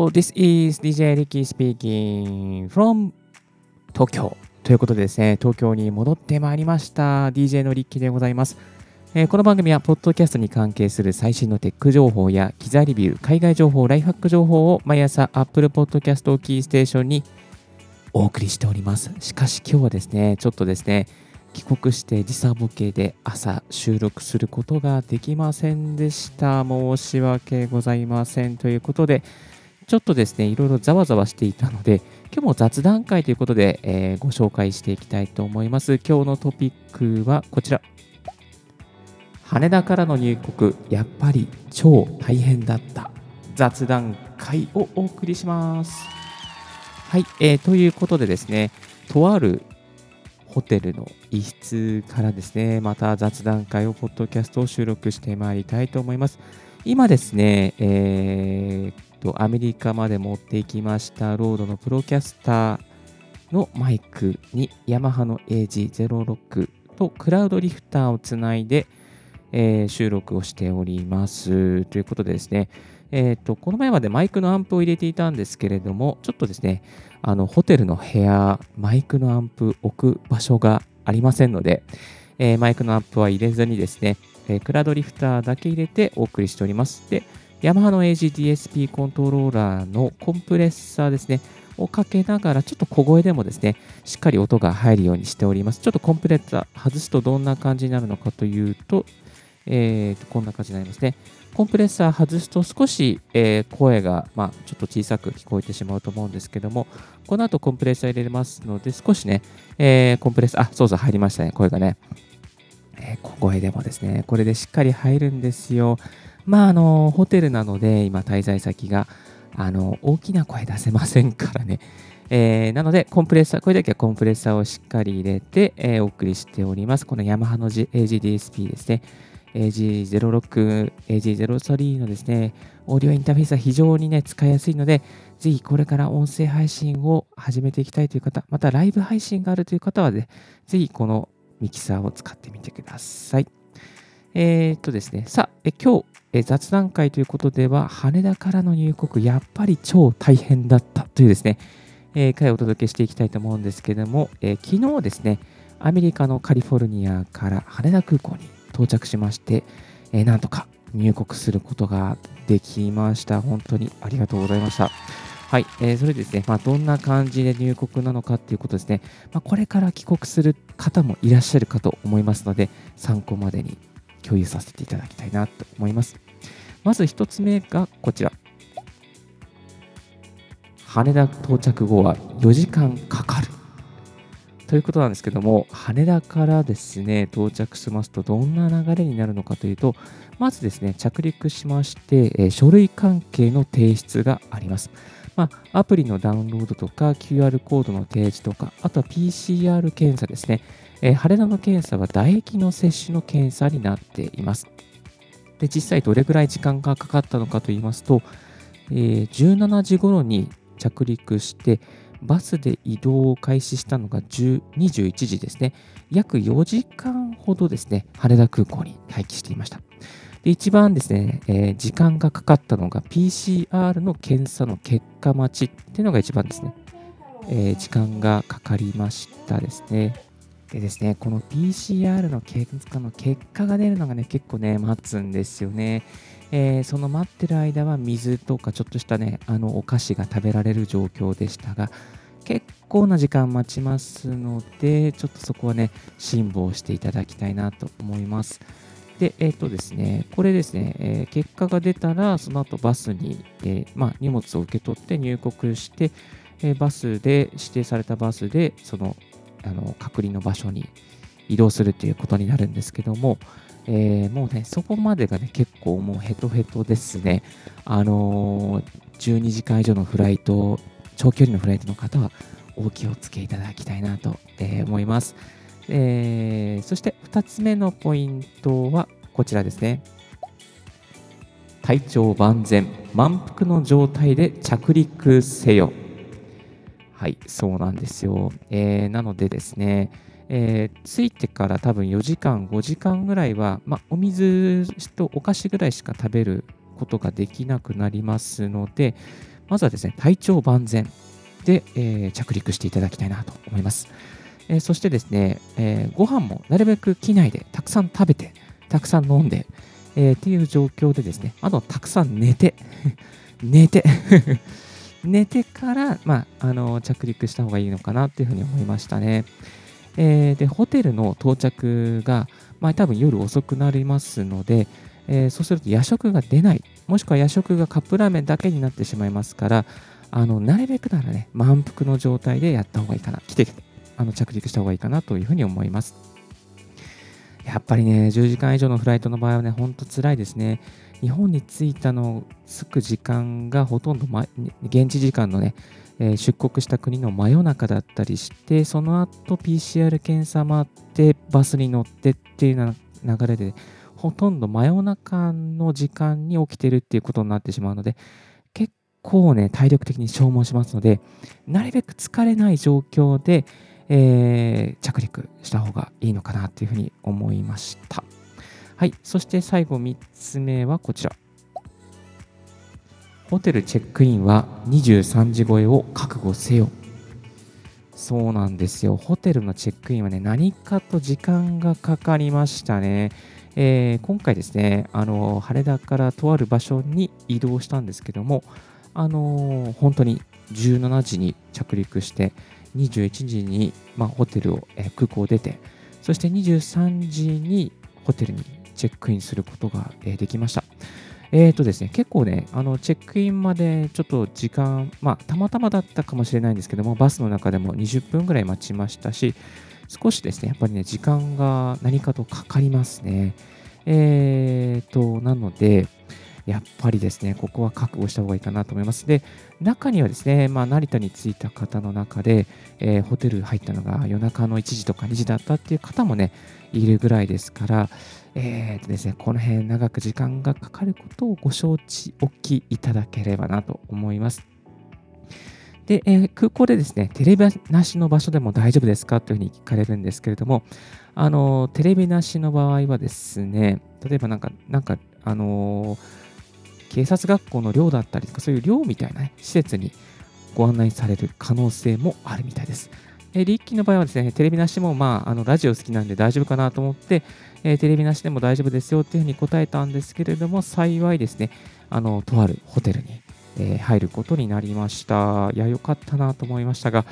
Hello, this is DJ Ricky speaking from 東京。ということでですね、東京に戻ってまいりました。DJ のリッキーでございます。えー、この番組は、ポッドキャストに関係する最新のテック情報や、機材レビュー、海外情報、ライフハック情報を毎朝 Apple Podcast をキーステーションにお送りしております。しかし今日はですね、ちょっとですね、帰国して時差ボケで朝収録することができませんでした。申し訳ございません。ということで、ちょっとですね、いろいろざわざわしていたので、今日も雑談会ということで、えー、ご紹介していきたいと思います。今日のトピックはこちら。羽田からの入国、やっぱり超大変だった。雑談会をお送りします。はい、えー、ということでですね、とあるホテルの一室からですね、また雑談会を、ポッドキャストを収録してまいりたいと思います。今ですね、えー、と、アメリカまで持っていきました RODE の PROCASTER のマイクにヤマハの AG06 と Cloudlifter をつないで、えー、収録をしております。ということでですね、えーと、この前までマイクのアンプを入れていたんですけれども、ちょっとですね、あのホテルの部屋、マイクのアンプ置く場所がありませんので、えー、マイクのアンプは入れずにですね、えー、クラウドリフターだけ入れてお送りしております。で、ヤマハの AGDSP コントローラーのコンプレッサーですね、をかけながら、ちょっと小声でもですね、しっかり音が入るようにしております。ちょっとコンプレッサー外すとどんな感じになるのかというと、えー、とこんな感じになりますね。コンプレッサー外すと少し、えー、声が、まあ、ちょっと小さく聞こえてしまうと思うんですけども、この後コンプレッサー入れますので、少しね、えー、コンプレッサー、あ、そうそう入りましたね、声がね。えー、小声でもですね、これでしっかり入るんですよ。まあ、あの、ホテルなので、今、滞在先が、あの、大きな声出せませんからね。えー、なので、コンプレッサー、これだけはコンプレッサーをしっかり入れて、えー、お送りしております。このヤマハの AGDSP ですね。AG06、AG03 のですね、オーディオインターフェースは非常にね、使いやすいので、ぜひこれから音声配信を始めていきたいという方、またライブ配信があるという方はね、ぜひこのミキサーを使ってみてください。えー、っとですね、さあ、え今日え、雑談会ということでは、羽田からの入国、やっぱり超大変だったというですね、えー、回をお届けしていきたいと思うんですけども、えー、昨日ですね、アメリカのカリフォルニアから羽田空港に到着しまして、えー、なんとか入国することができました。本当にありがとうございました。はい、えー、それでですね、まあ、どんな感じで入国なのかっていうことですね、まあ、これから帰国する方もいらっしゃるかと思いますので、参考までに共有させていただきたいなと思います。まず1つ目がこちら。羽田到着後は4時間かかる。ということなんですけども、羽田からですね、到着しますと、どんな流れになるのかというと、まずですね、着陸しまして、え書類関係の提出があります。まあ、アプリのダウンロードとか、QR コードの提示とか、あとは PCR 検査ですね。えー、羽田の検査は唾液の摂取の検査になっています。で、実際どれぐらい時間がかかったのかと言いますと、えー、17時頃に着陸して、バスで移動を開始したのが21時ですね。約4時間ほどですね、羽田空港に待機していました。で一番ですね、えー、時間がかかったのが PCR の検査の結果待ちっていうのが一番ですね、えー、時間がかかりましたですね。でですね、この PCR の検査の結果が出るのがね、結構ね、待つんですよね。えー、その待ってる間は水とかちょっとしたね、あのお菓子が食べられる状況でしたが、結構な時間待ちますので、ちょっとそこはね、辛抱していただきたいなと思います。で、えっ、ー、とですね、これですね、えー、結果が出たら、その後バスに、えー、まあ、荷物を受け取って入国して、えバスで、指定されたバスで、その、あの、隔離の場所に移動するということになるんですけども、えー、もうね、そこまでがね、結構もうヘトヘトですね。あのー、12時間以上のフライト、長距離のフライトの方はお気をつけいただきたいなと、えー、思います。えー、そして2つ目のポイントはこちらですね。体調万全、満腹の状態で着陸せよ。はい、そうなんですよ。えー、なのでですね、えー、着いてから多分4時間、5時間ぐらいは、まあ、お水とお菓子ぐらいしか食べることができなくなりますので、まずはですね、体調万全で、えー、着陸していただきたいなと思います。えー、そしてですね、えー、ご飯もなるべく機内でたくさん食べて、たくさん飲んで、えー、っていう状況でですね、あとたくさん寝て、寝て寝てから、まあ、あの着陸した方がいいのかなっていうふうに思いましたね。えー、で、ホテルの到着が、まあ、多分夜遅くなりますので、えー、そうすると夜食が出ない、もしくは夜食がカップラーメンだけになってしまいますから、あのなるべくならね、満腹の状態でやった方がいいかな、来てあの着陸した方がいいかなというふうに思います。やっぱりね、10時間以上のフライトの場合はね、ほんと辛いですね。日本に着いたの着く時間がほとんど、ま、現地時間のね、えー、出国した国の真夜中だったりして、その後 PCR 検査待って、バスに乗ってっていう流れで、ほとんど真夜中の時間に起きてるっていうことになってしまうので、結構ね、体力的に消耗しますので、なるべく疲れない状況で、えー、着陸した方がいいのかなというふうに思いました。はい。そして最後3つ目はこちら。ホテルチェックインは23時超えを覚悟せよ。そうなんですよ。ホテルのチェックインはね、何かと時間がかかりましたね。えー、今回ですね、あの羽田からとある場所に移動したんですけども、あのー、本当に17時に着陸して、21時に、まあ、ホテルを、えー、空港を出て、そして23時にホテルにチェックインすることが、えー、できました。え、ー、とですね、結構ね、あのチェックインまでちょっと時間、まあ、たまたまだったかもしれないんですけども、バスの中でも20分ぐらい待ちましたし、少しですね、やっぱりね、時間が何かとかかりますね。えっ、ー、と、なので、やっぱりですね、ここは覚悟した方がいいかなと思います。で、中にはですね、まあ、成田に着いた方の中で、えー、ホテル入ったのが夜中の1時とか2時だったっていう方もね、いるぐらいですから、えーとですね、この辺長く時間がかかることをご承知おきいただければなと思います。で、えー、空港でですね、テレビなしの場所でも大丈夫ですかというふうに聞かれるんですけれども、あのテレビなしの場合はですね、例えばなんか、なんか、あのー警察学校の寮だったりとか、そういう寮みたいな、ね、施設にご案内される可能性もあるみたいです。えリッキーの場合はですね、テレビなしも、まあ、あのラジオ好きなんで大丈夫かなと思って、えー、テレビなしでも大丈夫ですよっていうふうに答えたんですけれども、幸いですね、あのとあるホテルに、えー、入ることになりました。いや、よかったなと思いましたが、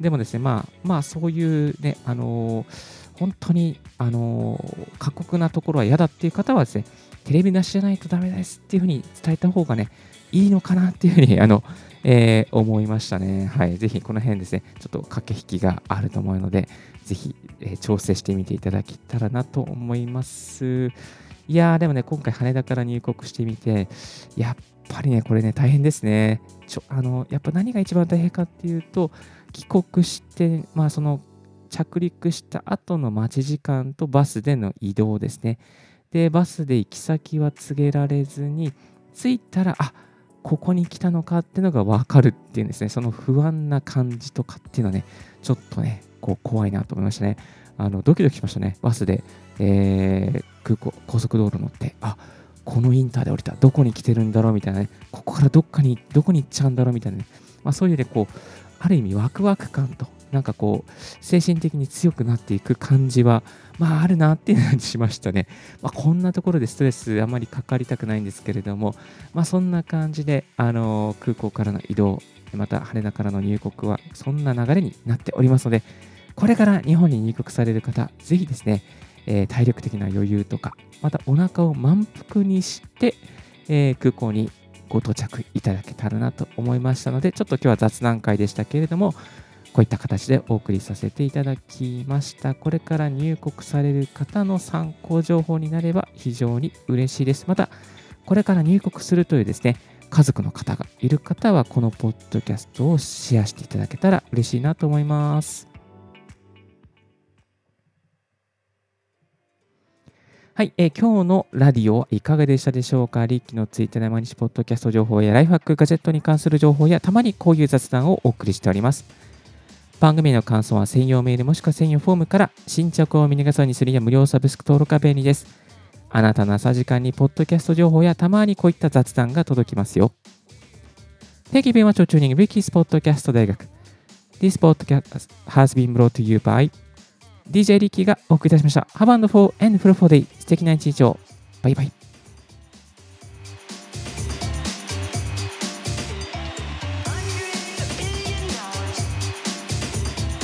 でもですね、まあ、まあ、そういうね、あのー本当に、あの過酷なところは嫌だっていう方はですね、テレビなしじゃないとダメですっていうふうに伝えた方がね、いいのかなっていうふうに、あの、えー、思いましたね。はい。ぜひこの辺ですね、ちょっと駆け引きがあると思うので、ぜひ、えー、調整してみていただけたらなと思います。いやー、でもね、今回羽田から入国してみて、やっぱりね、これね、大変ですね。ちょあのやっぱ何が一番大変かっていうと、帰国して、まあ、その着陸した後の待ち時間とバスでの移動ですね。で、バスで行き先は告げられずに、着いたら、あここに来たのかっていうのが分かるっていうんですね。その不安な感じとかっていうのはね、ちょっとね、こう怖いなと思いましたね。あのドキドキしましたね。バスで、えー、空港、高速道路乗って、あこのインターで降りた、どこに来てるんだろうみたいなね、ここからどっかに、どこに行っちゃうんだろうみたいなね、まあ、そういうね、こう、ある意味ワクワク感となんかこう、精神的に強くなっていく感じは、まああるなっていう感じしましたね。まあ、こんなところでストレスあまりかかりたくないんですけれども、まあそんな感じで、あの空港からの移動、また羽田からの入国はそんな流れになっておりますので、これから日本に入国される方、ぜひですね、えー、体力的な余裕とか、またお腹を満腹にして、えー、空港にご到着いただけたらなと思いましたので、ちょっと今日は雑談会でしたけれども、こういった形でお送りさせていただきました。これから入国される方の参考情報になれば非常に嬉しいです。また、これから入国するというですね、家族の方がいる方は、このポッドキャストをシェアしていただけたら嬉しいなと思います。はい、えー、今日のラディオはいかがでしたでしょうか？リッキーのツイッターで毎日ポッドキャスト情報やライフハックガジェットに関する情報やたまにこういう雑談をお送りしております。番組の感想は専用メールもしくは専用フォームから新着を見逃さにするや無料サブスク登録は便利です。あなたの朝時間にポッドキャスト情報やたまにこういった雑談が届きますよ。Thank you very much for tuning Ricky's Podcast 大学。This podcast has been brought to you by DJ リッキーがお送りいたしました。Have a wonderful and fruitful day. 素敵な一日を。バイバイ。